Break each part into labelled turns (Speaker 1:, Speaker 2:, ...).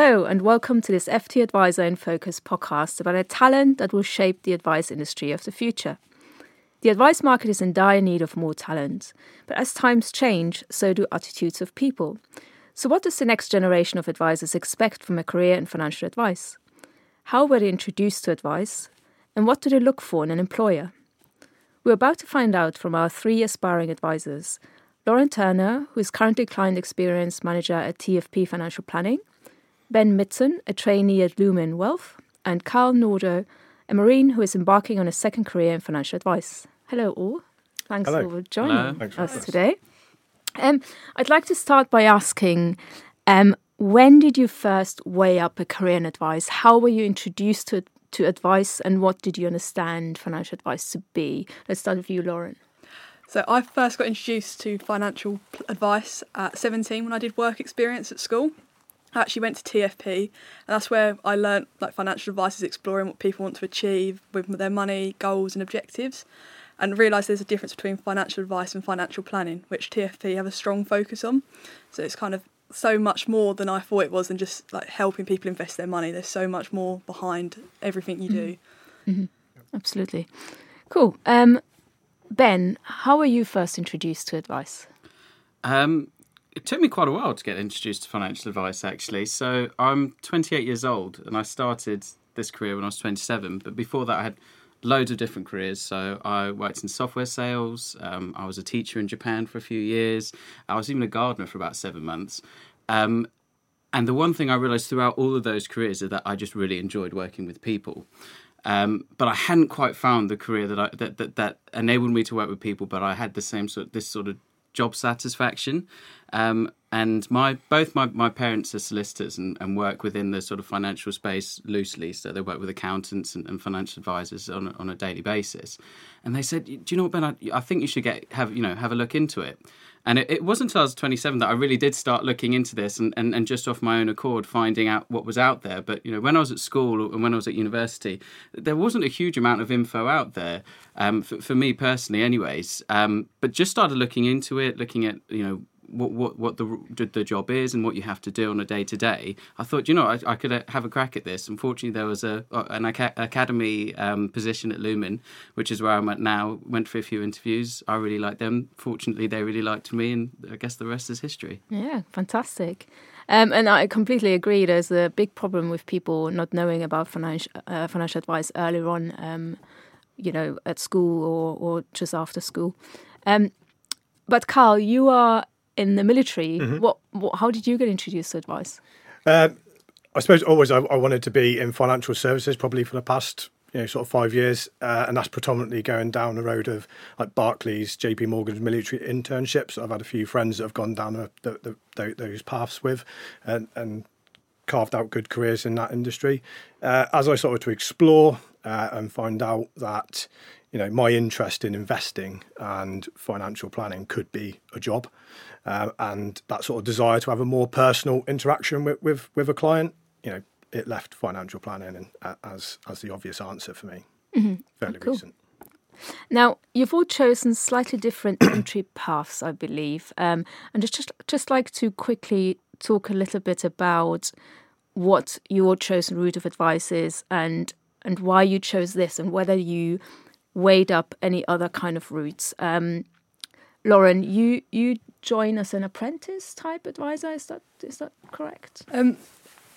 Speaker 1: Hello, and welcome to this FT Advisor in Focus podcast about a talent that will shape the advice industry of the future. The advice market is in dire need of more talent, but as times change, so do attitudes of people. So, what does the next generation of advisors expect from a career in financial advice? How were they introduced to advice? And what do they look for in an employer? We're about to find out from our three aspiring advisors Lauren Turner, who is currently Client Experience Manager at TFP Financial Planning, Ben Mitson, a trainee at Lumen Wealth, and Carl Nordo, a Marine who is embarking on a second career in financial advice. Hello, all. Thanks
Speaker 2: Hello.
Speaker 1: for joining
Speaker 2: Hello.
Speaker 1: us today. Um, I'd like to start by asking um, when did you first weigh up a career in advice? How were you introduced to, to advice, and what did you understand financial advice to be? Let's start with you, Lauren.
Speaker 3: So I first got introduced to financial pl- advice at 17 when I did work experience at school. I actually went to TFP, and that's where I learnt like financial advice is exploring what people want to achieve with their money, goals, and objectives, and realised there's a difference between financial advice and financial planning, which TFP have a strong focus on. So it's kind of so much more than I thought it was than just like helping people invest their money. There's so much more behind everything you do.
Speaker 1: Absolutely. Cool. Um, ben, how were you first introduced to advice?
Speaker 2: Um, it took me quite a while to get introduced to financial advice, actually. So I'm 28 years old, and I started this career when I was 27. But before that, I had loads of different careers. So I worked in software sales. Um, I was a teacher in Japan for a few years. I was even a gardener for about seven months. Um, and the one thing I realised throughout all of those careers is that I just really enjoyed working with people. Um, but I hadn't quite found the career that I that, that that enabled me to work with people. But I had the same sort this sort of job satisfaction. Um, and my both my, my parents are solicitors and, and work within the sort of financial space loosely. So they work with accountants and, and financial advisors on a, on a daily basis. And they said, "Do you know what, Ben? I, I think you should get have you know have a look into it." And it, it wasn't until I was 27 that I really did start looking into this and, and, and just off my own accord finding out what was out there. But, you know, when I was at school and when I was at university, there wasn't a huge amount of info out there um, for, for me personally, anyways. Um, but just started looking into it, looking at, you know, what what what the the job is and what you have to do on a day to day. I thought, you know, I, I could uh, have a crack at this. Unfortunately, there was a an academy um, position at Lumen, which is where I'm at now. Went for a few interviews. I really liked them. Fortunately, they really liked me, and I guess the rest is history.
Speaker 1: Yeah, fantastic. Um, and I completely agree. There's a big problem with people not knowing about financial uh, financial advice earlier on, um, you know, at school or, or just after school. Um, but Carl, you are in the military. What, what? How did you get introduced to advice?
Speaker 4: Uh, I suppose always I, I wanted to be in financial services, probably for the past you know sort of five years, uh, and that's predominantly going down the road of like Barclays, J.P. Morgan's military internships. I've had a few friends that have gone down the, the, the, those paths with, and, and carved out good careers in that industry. Uh, as I started to explore uh, and find out that you know my interest in investing and financial planning could be a job, uh, and that sort of desire to have a more personal interaction with with, with a client, you know, it left financial planning and, uh, as as the obvious answer for me. Fairly
Speaker 1: Cool.
Speaker 4: recent.
Speaker 1: Now, you've all chosen slightly different entry paths, I believe, um, and just, just just like to quickly talk a little bit about what your chosen route of advice is and and why you chose this and whether you weighed up any other kind of routes. Um, Lauren, you you join as an apprentice type advisor. Is that is that correct?
Speaker 3: Um,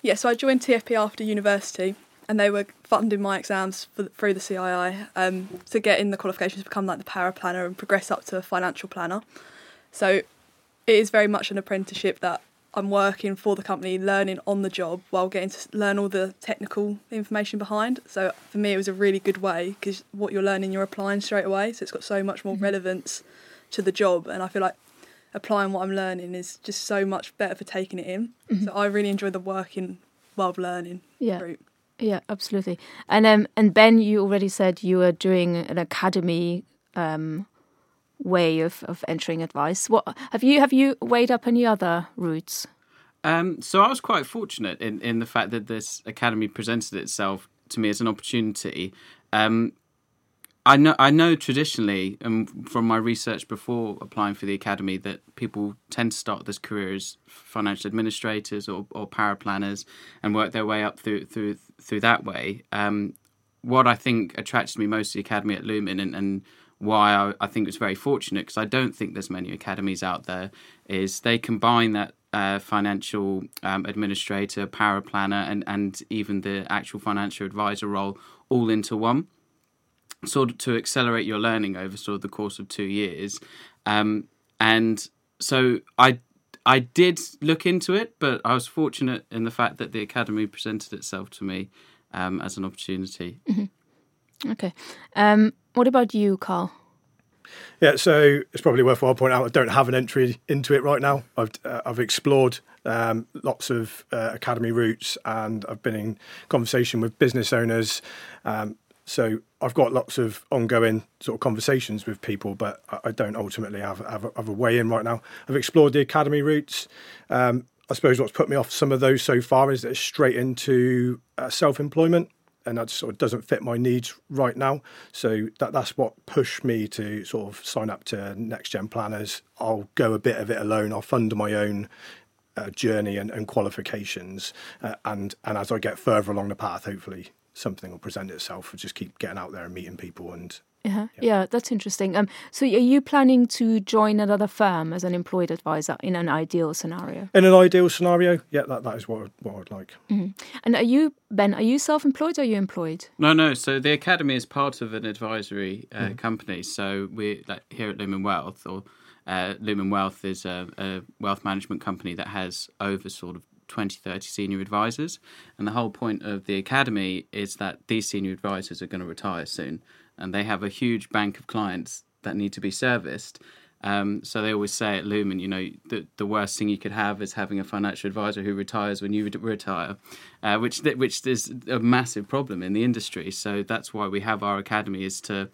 Speaker 3: yeah, so I joined TFP after university, and they were funding my exams for, through the CII um, to get in the qualifications to become like the paraplanner and progress up to a financial planner. So it is very much an apprenticeship that I'm working for the company, learning on the job while getting to learn all the technical information behind. So for me, it was a really good way because what you're learning, you're applying straight away. So it's got so much more relevance to the job, and I feel like applying what I'm learning is just so much better for taking it in. So I really enjoy the working while learning
Speaker 1: Yeah.
Speaker 3: route.
Speaker 1: Yeah, absolutely. And um, and Ben, you already said you were doing an academy um, way of, of entering advice. What have you have you weighed up any other routes?
Speaker 2: Um, so I was quite fortunate in, in the fact that this academy presented itself to me as an opportunity. Um, I know I know traditionally, and from my research before applying for the academy, that people tend to start this career as financial administrators or, or paraplanners and work their way up through through through that way. Um, what I think attracted me most to the academy at Lumen and, and why I, I think it was very fortunate because I don't think there's many academies out there is they combine that uh, financial um, administrator, paraplanner, and and even the actual financial advisor role all into one, sort of to accelerate your learning over sort of the course of two years, um, and so I. I did look into it, but I was fortunate in the fact that the academy presented itself to me um, as an opportunity.
Speaker 1: Mm-hmm. Okay. Um, what about you, Carl?
Speaker 4: Yeah, so it's probably worthwhile pointing out I don't have an entry into it right now. I've uh, I've explored um, lots of uh, academy routes, and I've been in conversation with business owners. Um, so I've got lots of ongoing sort of conversations with people, but I don't ultimately have have a, have a way in right now. I've explored the academy routes. Um, I suppose what's put me off some of those so far is that it's straight into uh, self employment and that sort of doesn't fit my needs right now. So that that's what pushed me to sort of sign up to Next Gen Planners. I'll go a bit of it alone. I'll fund my own uh, journey and, and qualifications, uh, and and as I get further along the path, hopefully something will present itself. I'll just keep getting out there and meeting people and
Speaker 1: uh-huh. Yeah. yeah, that's interesting. Um, so, are you planning to join another firm as an employed advisor in an ideal scenario?
Speaker 4: In an ideal scenario, yeah, that, that is what what I'd like.
Speaker 1: Mm-hmm. And are you Ben? Are you self-employed or are you employed?
Speaker 2: No, no. So the academy is part of an advisory uh, mm. company. So we like here at Lumen Wealth, or uh, Lumen Wealth is a, a wealth management company that has over sort of 20, 30 senior advisors. And the whole point of the academy is that these senior advisors are going to retire soon and they have a huge bank of clients that need to be serviced. Um, so they always say at Lumen, you know, the, the worst thing you could have is having a financial advisor who retires when you retire, uh, which which is a massive problem in the industry. So that's why we have our academy is to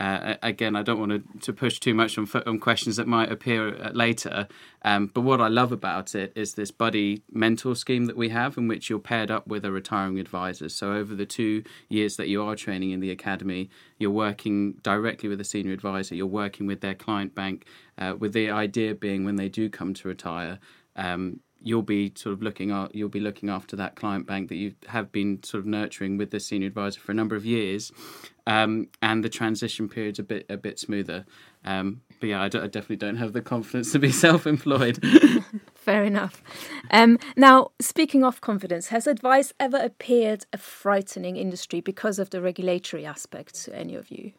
Speaker 2: uh, again, I don't want to, to push too much on, on questions that might appear uh, later. Um, but what I love about it is this buddy mentor scheme that we have, in which you're paired up with a retiring advisor. So over the two years that you are training in the academy, you're working directly with a senior advisor. You're working with their client bank, uh, with the idea being when they do come to retire. Um, you'll be sort of looking at you'll be looking after that client bank that you have been sort of nurturing with the senior advisor for a number of years, um, and the transition period's a bit a bit smoother. Um, but yeah, I, d- I definitely don't have the confidence to be self-employed.
Speaker 1: Fair enough. Um, now, speaking of confidence, has advice ever appeared a frightening industry because of the regulatory aspects to any of you?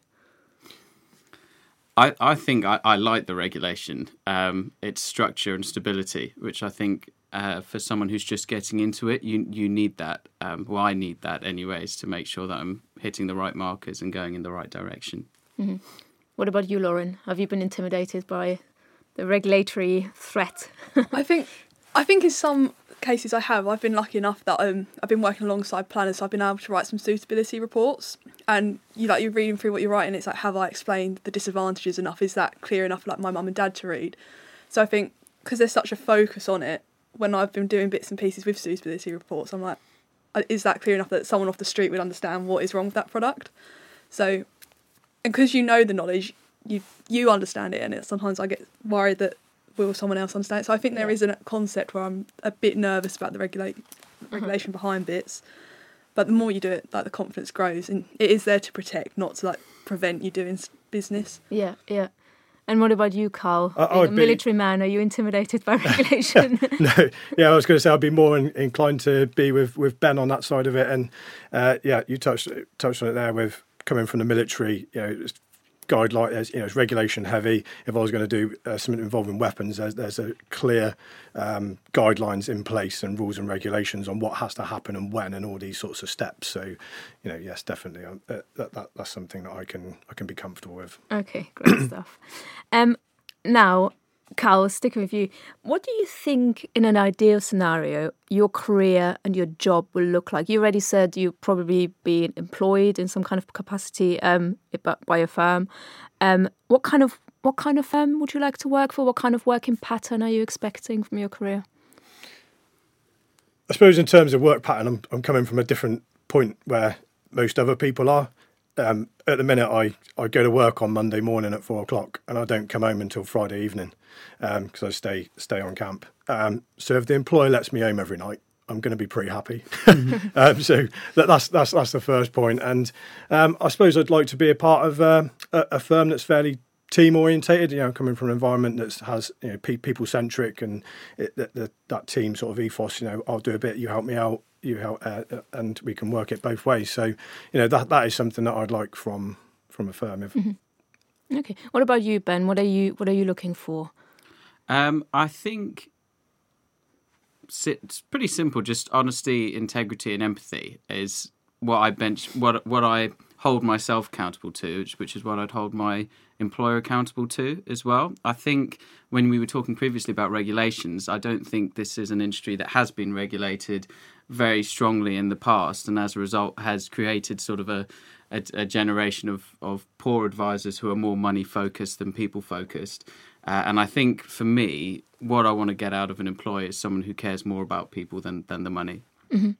Speaker 2: I, I think I, I like the regulation, um, its structure and stability, which I think uh, for someone who's just getting into it, you you need that. Um, well, I need that anyways to make sure that I'm hitting the right markers and going in the right direction.
Speaker 1: Mm-hmm. What about you, Lauren? Have you been intimidated by the regulatory threat?
Speaker 3: I think I think in some cases I have. I've been lucky enough that um, I've been working alongside planners, so I've been able to write some suitability reports. And you like you're reading through what you're writing. It's like, have I explained the disadvantages enough? Is that clear enough, like my mum and dad to read? So I think because there's such a focus on it, when I've been doing bits and pieces with suitability reports, I'm like, uh, is that clear enough that someone off the street would understand what is wrong with that product? So, and because you know the knowledge, you you understand it, and it, sometimes I get worried that will someone else understand it? So I think there yeah. is a concept where I'm a bit nervous about the regulate uh-huh. regulation uh-huh. behind bits. But the more you do it, like the confidence grows, and it is there to protect, not to like prevent you doing business.
Speaker 1: Yeah, yeah. And what about you, Carl? Uh, a military man, are you intimidated by regulation?
Speaker 4: no, yeah, I was going to say I'd be more in, inclined to be with, with Ben on that side of it. And uh, yeah, you touched touched on it there with coming from the military. You know, guideline, you know, it's regulation heavy. If I was going to do uh, something involving weapons, there's, there's a clear um, guidelines in place and rules and regulations on what has to happen and when and all these sorts of steps. So, you know, yes, definitely, um, uh, that, that, that's something that I can I can be comfortable with.
Speaker 1: Okay, great stuff. Um, now, Carl, sticking with you, what do you think in an ideal scenario your career and your job will look like? You already said you probably be employed in some kind of capacity um, by a firm. Um, what kind of what kind of firm would you like to work for? What kind of working pattern are you expecting from your career?
Speaker 4: I suppose in terms of work pattern, I'm, I'm coming from a different point where most other people are. Um, at the minute, I, I go to work on Monday morning at four o'clock, and I don't come home until Friday evening because um, I stay stay on camp. Um, so if the employer lets me home every night, I'm going to be pretty happy. um, so that, that's that's that's the first point. And um, I suppose I'd like to be a part of uh, a, a, firm that's fairly team orientated. You know, coming from an environment that has you know pe- people centric and it, the, the, that team sort of ethos. You know, I'll do a bit, you help me out you help, uh, uh, and we can work it both ways. So, you know, that that is something that I'd like from from a firm. If...
Speaker 1: Mm-hmm. Okay, what about you, Ben? What are you what are you looking for?
Speaker 2: Um, I think it's pretty simple. Just honesty, integrity, and empathy is what I bench what what I hold myself accountable to, which, which is what I'd hold my employer accountable to as well. I think when we were talking previously about regulations, I don't think this is an industry that has been regulated very strongly in the past, and as a result, has created sort of a a, a generation of of poor advisors who are more money focused than people focused. Uh, and I think for me, what I want to get out of an employer is someone who cares more about people than than the money.
Speaker 1: Mm-hmm.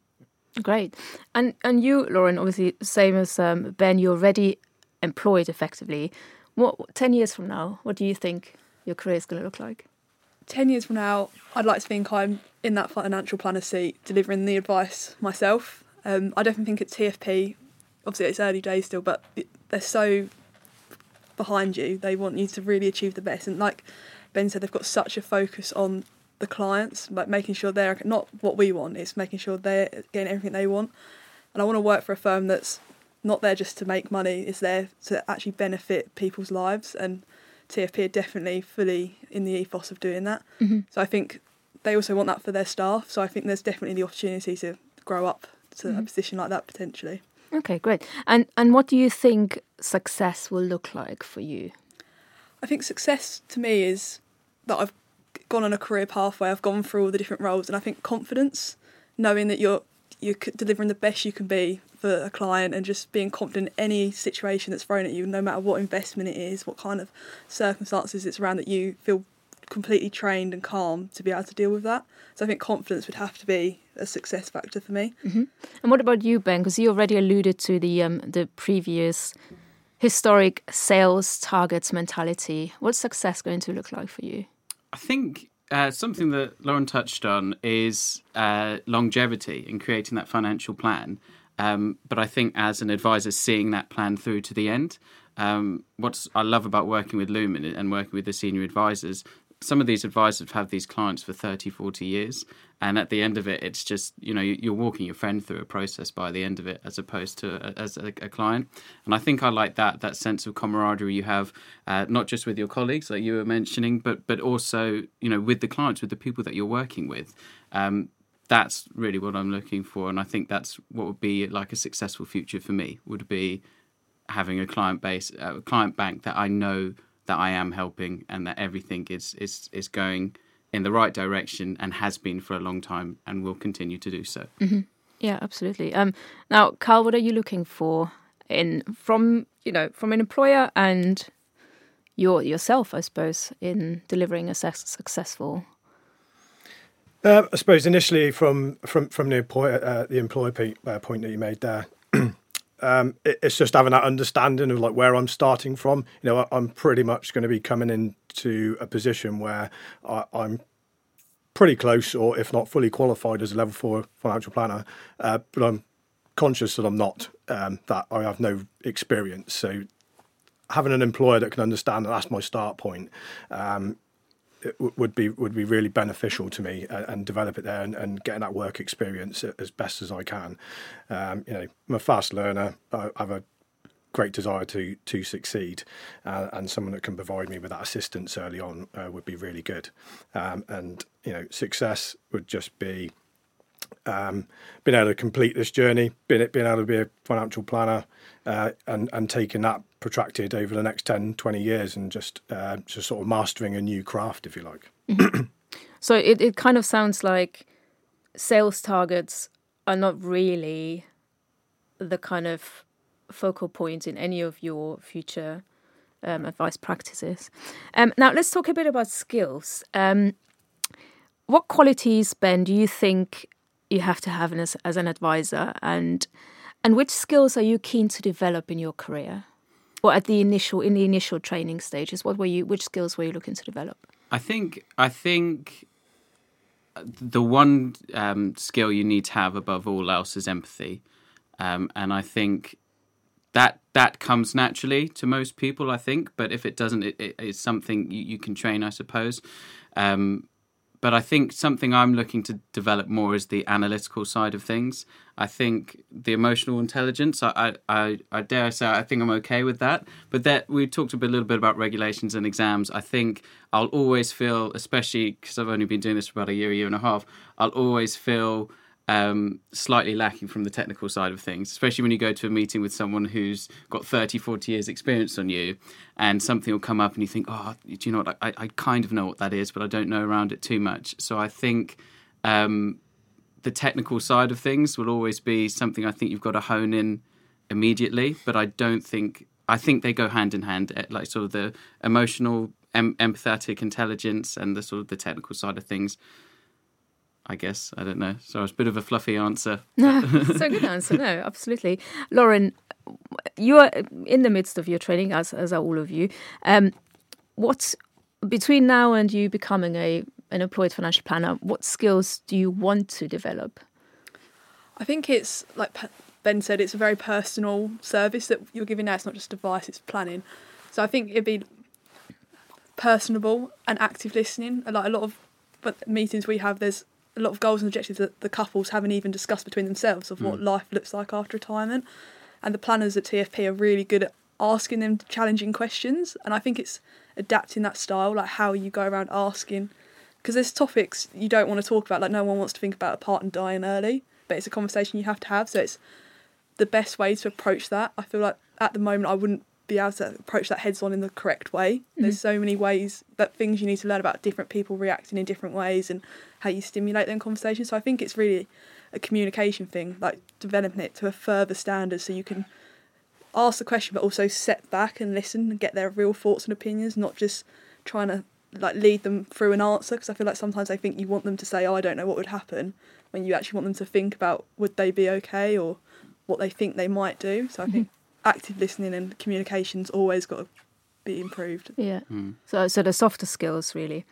Speaker 1: Great, and and you, Lauren, obviously same as um, Ben, you're already employed effectively. What ten years from now, what do you think your career is going to look like?
Speaker 3: 10 years from now, I'd like to think I'm in that financial planner seat delivering the advice myself. Um, I definitely think at TFP, obviously it's early days still, but they're so behind you. They want you to really achieve the best. And like Ben said, they've got such a focus on the clients, like making sure they're not what we want, it's making sure they're getting everything they want. And I want to work for a firm that's not there just to make money, it's there to actually benefit people's lives. And TFP are definitely fully in the ethos of doing that.
Speaker 1: Mm-hmm.
Speaker 3: So I think they also want that for their staff. So I think there's definitely the opportunity to grow up to mm-hmm. a position like that potentially.
Speaker 1: Okay, great. And and what do you think success will look like for you?
Speaker 3: I think success to me is that I've gone on a career pathway. I've gone through all the different roles, and I think confidence, knowing that you're you're delivering the best you can be for a client and just being confident in any situation that's thrown at you, no matter what investment it is, what kind of circumstances it's around, that you feel completely trained and calm to be able to deal with that. So I think confidence would have to be a success factor for me.
Speaker 1: Mm-hmm. And what about you, Ben? Because you already alluded to the um, the previous historic sales targets mentality. What's success going to look like for you?
Speaker 2: I think uh, something that Lauren touched on is uh, longevity in creating that financial plan. Um, but I think as an advisor, seeing that plan through to the end. Um, what I love about working with Lumen and working with the senior advisors, some of these advisors have these clients for 30, 40 years. And at the end of it, it's just, you know, you're walking your friend through a process by the end of it as opposed to a, as a, a, client. And I think I like that, that sense of camaraderie you have, uh, not just with your colleagues, like you were mentioning, but, but also, you know, with the clients, with the people that you're working with. Um, that's really what I'm looking for. And I think that's what would be like a successful future for me would be having a client base, a client bank that I know that I am helping and that everything is is is going in the right direction and has been for a long time and will continue to do so.
Speaker 1: Mm-hmm. Yeah, absolutely. Um, now, Carl, what are you looking for in from you know from an employer and your yourself, I suppose, in delivering a successful?
Speaker 4: Uh, I suppose initially from from from the employer uh, the employer uh, point that you made there, um, it, it's just having that understanding of like where I'm starting from. You know, I, am pretty much going to be coming into a position where I, am pretty close, or if not fully qualified as a level four financial planner, uh, but I'm conscious that I'm not. Um, that I have no experience, so having an employer that can understand that that's my start point um, would be would be really beneficial to me and, and develop it there and, and, getting that work experience as best as I can. Um, you know, I'm a fast learner. I have a great desire to to succeed, uh, and someone that can provide me with that assistance early on uh, would be really good. Um, and you know, success would just be um, being able to complete this journey, being, being able to be a financial planner, uh, and and taking that protracted over the next 10, 20 years, and just uh, just sort of mastering a new craft, if you like.
Speaker 1: So it it kind of sounds like sales targets are not really the kind of focal point in any of your future um, advice practices. Um, now let's talk a bit about skills. Um, what qualities, Ben, do you think you have to have as, as an advisor, and And which skills are you keen to develop in your career? Or at the initial in the initial training stages, what were you which skills were you looking to develop?
Speaker 2: I think I think the one um, skill you need to have above all else is empathy, um, and I think that that comes naturally to most people. I think, but if it doesn't, it, it, it's something you, you, can train, I suppose. Um, but I think something I'm looking to develop more is the analytical side of things. I think the emotional intelligence, I, I, I dare say, I think I'm okay with that. But that we talked a, bit, a little bit about regulations and exams. I think I'll always feel, especially because I've only been doing this for about a year, a year and a half, I'll always feel um, slightly lacking from the technical side of things, especially when you go to a meeting with someone who's got 30, 40 years experience on you and something will come up and you think, oh, do you know what? I, I kind of know what that is, but I don't know around it too much. So I think um, the technical side of things will always be something I think you've got to hone in immediately, but I don't think, I think they go hand in hand, eh, like sort of the emotional, em- empathetic intelligence and the sort of the technical side of things I guess. I don't know. So it's a bit of a fluffy answer.
Speaker 1: No, so good answer. No, absolutely. Lauren, you are in the midst of your training, as, as are all of you. Um, what's between now and you becoming a an employed financial planner, what skills do you want to develop?
Speaker 3: I think it's like Ben said, it's a very personal service that you're giving now. It's not just advice; it's planning. So I think it'd be personable and active listening. Like a lot of but meetings we have, there's a lot of goals and objectives that the couples haven't even discussed between themselves of what mm. life looks like after retirement. And the planners at TFP are really good at asking them challenging questions. And I think it's adapting that style, like how you go around asking. Because there's topics you don't want to talk about, like no one wants to think about a partner dying early, but it's a conversation you have to have. So it's the best way to approach that. I feel like at the moment I wouldn't be able to approach that heads on in the correct way. Mm-hmm. There's so many ways that things you need to learn about different people reacting in different ways and how you stimulate them conversations. So I think it's really a communication thing, like developing it to a further standard so you can ask the question but also set back and listen and get their real thoughts and opinions, not just trying to like lead them through an answer because I feel like sometimes I think you want them to say, "Oh, I don't know what would happen," when you actually want them to think about would they be okay or what they think they might do. So I think active listening and communication's always got to be improved.
Speaker 1: Yeah. Mm. So, so the softer skills really.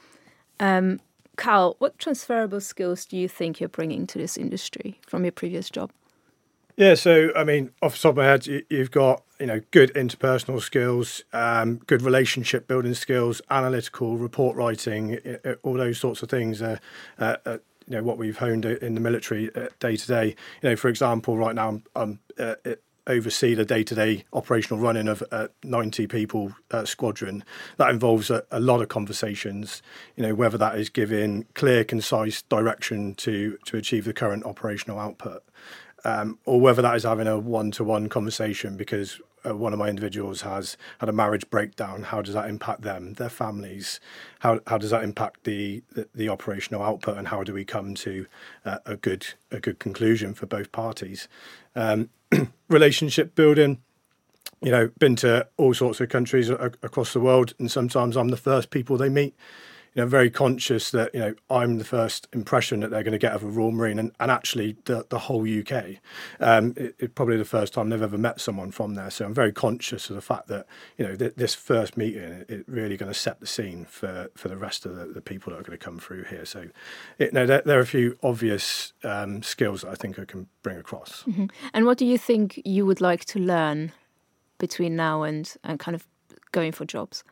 Speaker 1: Um, Carl, what transferable skills do you think you're bringing to this industry from your previous job?
Speaker 4: Yeah, so I mean, off the top of my head, you, have got you know good interpersonal skills, um, good relationship building skills, analytical report writing, all those sorts of things. Uh, uh, uh, you know what we've honed in the military uh, day to day. You know, for example, right now I'm, I'm uh, oversee the day-to-day operational running of a 90 people uh, squadron. That involves a, a, lot of conversations you know whether that is giving clear concise direction to to achieve the current operational output um, or whether that is having a one-to-one conversation because uh, one of my individuals has had a marriage breakdown. How does that impact them their families? How how does that impact the the, the operational output and how do we come to uh, a good a good conclusion for both parties? Um, relationship building. You know, been to all sorts of countries across the world, and sometimes I'm the first people they meet. You know, very conscious that you know I'm the first impression that they're going to get of a Royal Marine, and, and actually the the whole UK. Um, it, it's probably the first time they've ever met someone from there, so I'm very conscious of the fact that you know th- this first meeting is really going to set the scene for for the rest of the, the people that are going to come through here. So, it, no, there, there, are a few obvious um, skills that I think I can bring across.
Speaker 1: Mm-hmm. And what do you think you would like to learn between now and and kind of going for jobs?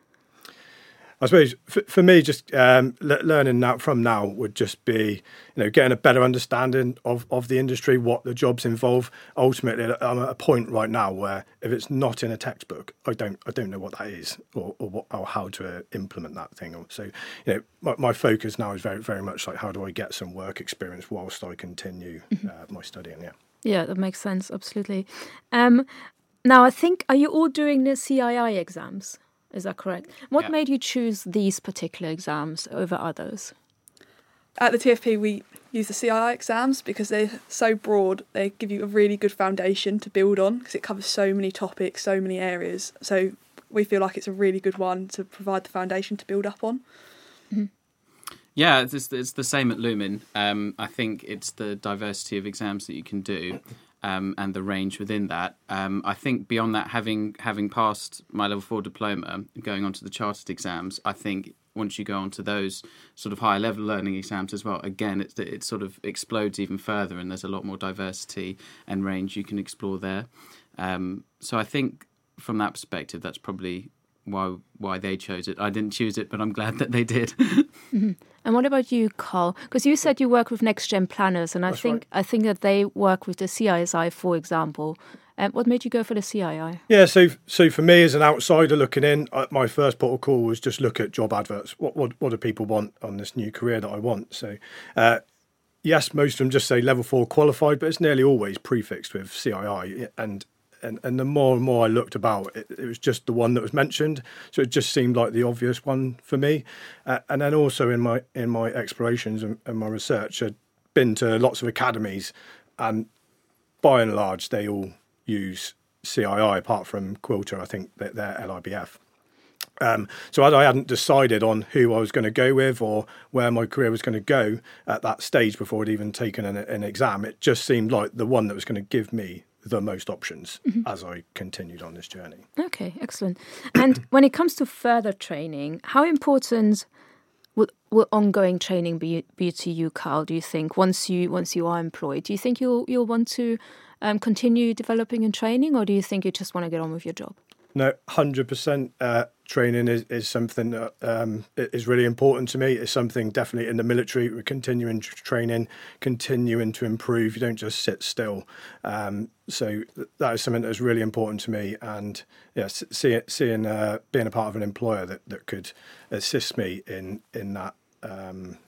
Speaker 4: I suppose for, for me, just um, learning that from now would just be, you know, getting a better understanding of, of the industry, what the jobs involve. Ultimately, I'm at a point right now where if it's not in a textbook, I don't I don't know what that is or or, what, or how to implement that thing. So, you know, my, my, focus now is very very much like how do I get some work experience whilst I continue mm-hmm. uh, my studying. Yeah.
Speaker 1: Yeah, that makes sense. Absolutely. Um, now, I think are you all doing the CII exams? Is that correct? What yeah. made you choose these particular exams over others?
Speaker 3: At the TFP, we use the CII exams because they're so broad. They give you a really good foundation to build on because it covers so many topics, so many areas. So we feel like it's a really good one to provide the foundation to build up on.
Speaker 2: Mm-hmm. Yeah, it's, it's the same at Lumen. Um, I think it's the diversity of exams that you can do. Um, and the range within that. Um, I think beyond that, having having passed my level four diploma, going on to the chartered exams, I think once you go on to those sort of higher level learning exams as well, again, it, it sort of explodes even further, and there's a lot more diversity and range you can explore there. Um, so I think from that perspective, that's probably why why they chose it. I didn't choose it, but I'm glad that they did.
Speaker 1: mm-hmm. And what about you, Carl? Because you said you work with next gen planners, and I
Speaker 4: That's
Speaker 1: think
Speaker 4: right.
Speaker 1: I think that they work with the CISI, for example. Um, what made you go for the CII?
Speaker 4: Yeah, so so for me as an outsider looking in, uh, my first port of call was just look at job adverts. What what what do people want on this new career that I want? So, uh, yes, most of them just say level four qualified, but it's nearly always prefixed with CII. And and and the more and more I looked about, it, it was just the one that was mentioned. So it just seemed like the obvious one for me. Uh, and then also in my in my explorations and, and my research, I'd been to lots of academies, and by and large, they all use CII apart from Quilter. I think that they're LIBF. Um, so as I hadn't decided on who I was going to go with or where my career was going to go at that stage before I'd even taken an, an exam, it just seemed like the one that was going to give me the most options as I continued on this journey.
Speaker 1: Okay, excellent. And when it comes to further training, how important will, will ongoing training be, be to you, Carl? Do you think once you once you are employed, do you think you'll you'll want to um, continue developing and training, or do you think you just want to get on with your job?
Speaker 4: No, hundred percent. Training is, is something that um, is really important to me. It's something definitely in the military. We're continuing training, continuing to improve. You don't just sit still. Um, so that is something that is really important to me. And yes, seeing seeing uh, being a part of an employer that, that could assist me in in that um,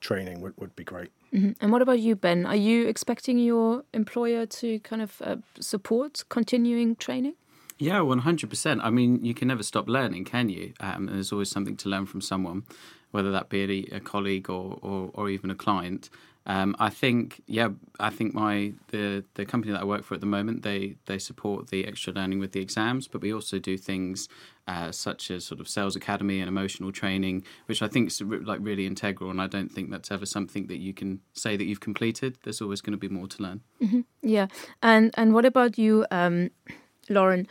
Speaker 4: training would, would be great.
Speaker 1: Mm-hmm. And what about you, Ben? Are you expecting your employer to kind of uh, support continuing training?
Speaker 2: Yeah, one hundred percent. I mean, you can never stop learning, can you? Um, there's always something to learn from someone, whether that be a, a colleague or, or, or even a client. Um, I think, yeah, I think my the the company that I work for at the moment they they support the extra learning with the exams, but we also do things uh, such as sort of sales academy and emotional training, which I think is like really integral. And I don't think that's ever something that you can say that you've completed. There's always going to be more to learn.
Speaker 1: Mm-hmm. Yeah, and and what about you? Um, Lauren,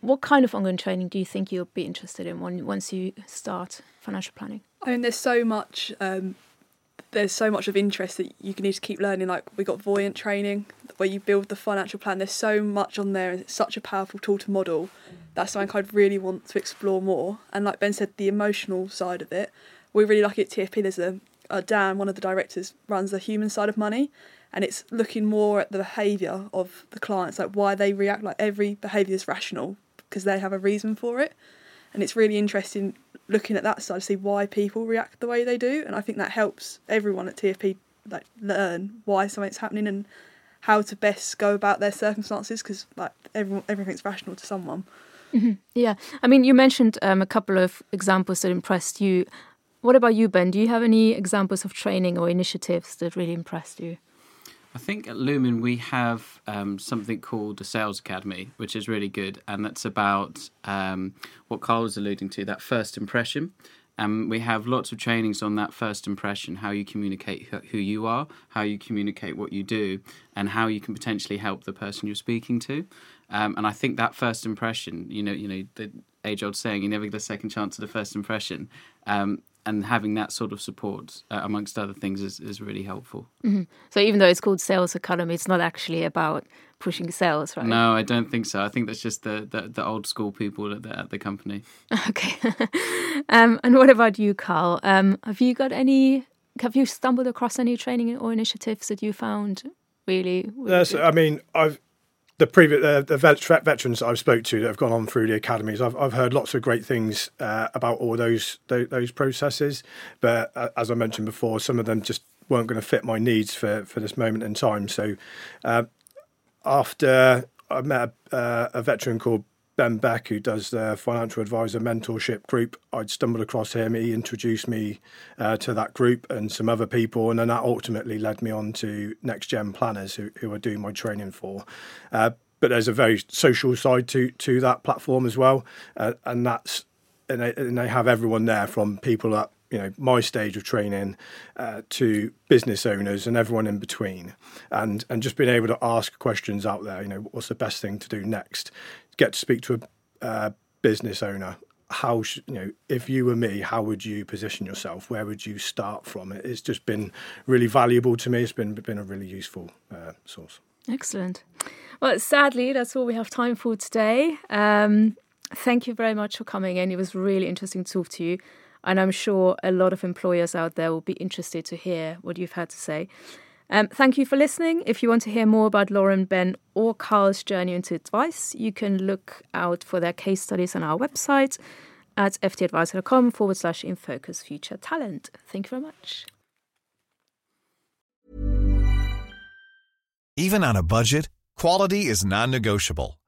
Speaker 1: what kind of ongoing training do you think you'll be interested in when, once you start financial planning?
Speaker 3: I mean, there's so much. Um, there's so much of interest that you need to keep learning. Like we got Voyant training, where you build the financial plan. There's so much on there, and it's such a powerful tool to model. That's something I'd really want to explore more. And like Ben said, the emotional side of it. We really like it at TFP. There's a uh, Dan, one of the directors, runs the human side of money, and it's looking more at the behaviour of the clients, like why they react. Like every behaviour is rational because they have a reason for it, and it's really interesting looking at that side to see why people react the way they do. And I think that helps everyone at TFP like learn why something's happening and how to best go about their circumstances because like everyone, everything's rational to someone.
Speaker 1: Mm-hmm. Yeah, I mean, you mentioned um, a couple of examples that impressed you. What about you, Ben? Do you have any examples of training or initiatives that really impressed you?
Speaker 2: I think at Lumen we have um, something called the Sales Academy, which is really good, and that's about um, what Carl was alluding to that first impression. And um, we have lots of trainings on that first impression, how you communicate who you are, how you communicate what you do, and how you can potentially help the person you're speaking to. Um, and I think that first impression, you know, you know, the age-old saying, "You never get a second chance at a first impression." And having that sort of support, uh, amongst other things, is, is really helpful.
Speaker 1: Mm-hmm. So even though it's called Sales Academy it's not actually about pushing sales, right?
Speaker 2: No, I don't think so. I think that's just the, the, the old school people at the, at the company.
Speaker 1: Okay. um, and what about you, Carl? Um, have you got any? Have you stumbled across any training or initiatives that you found really? really
Speaker 4: yes, I mean, I've the previous uh, the vet- veterans I've spoke to that have gone on through the academies, I've I've heard lots of great things uh, about all those, those, those processes. But uh, as I mentioned before, some of them just weren't going to fit my needs for for this moment in time. So uh, after I met a, uh, a veteran called Ben Beck, who does the financial advisor mentorship group. I'd stumbled across him. He introduced me uh, to that group and some other people, and then that ultimately led me on to Next Gen Planners, who, who I do my training for. Uh, but there's a very social side to to that platform as well, uh, and that's and they, and they have everyone there from people at you know my stage of training uh, to business owners and everyone in between, and and just being able to ask questions out there. You know, what's the best thing to do next? Get to speak to a uh, business owner. How sh- you know if you were me, how would you position yourself? Where would you start from? It's just been really valuable to me. It's been been a really useful uh, source.
Speaker 1: Excellent. Well, sadly, that's all we have time for today. Um, thank you very much for coming in. It was really interesting to talk to you. And I'm sure a lot of employers out there will be interested to hear what you've had to say. Um, thank you for listening. If you want to hear more about Lauren, Ben, or Carl's journey into advice, you can look out for their case studies on our website at ftadvisor.com forward slash in future talent. Thank you very much.
Speaker 5: Even on a budget, quality is non negotiable.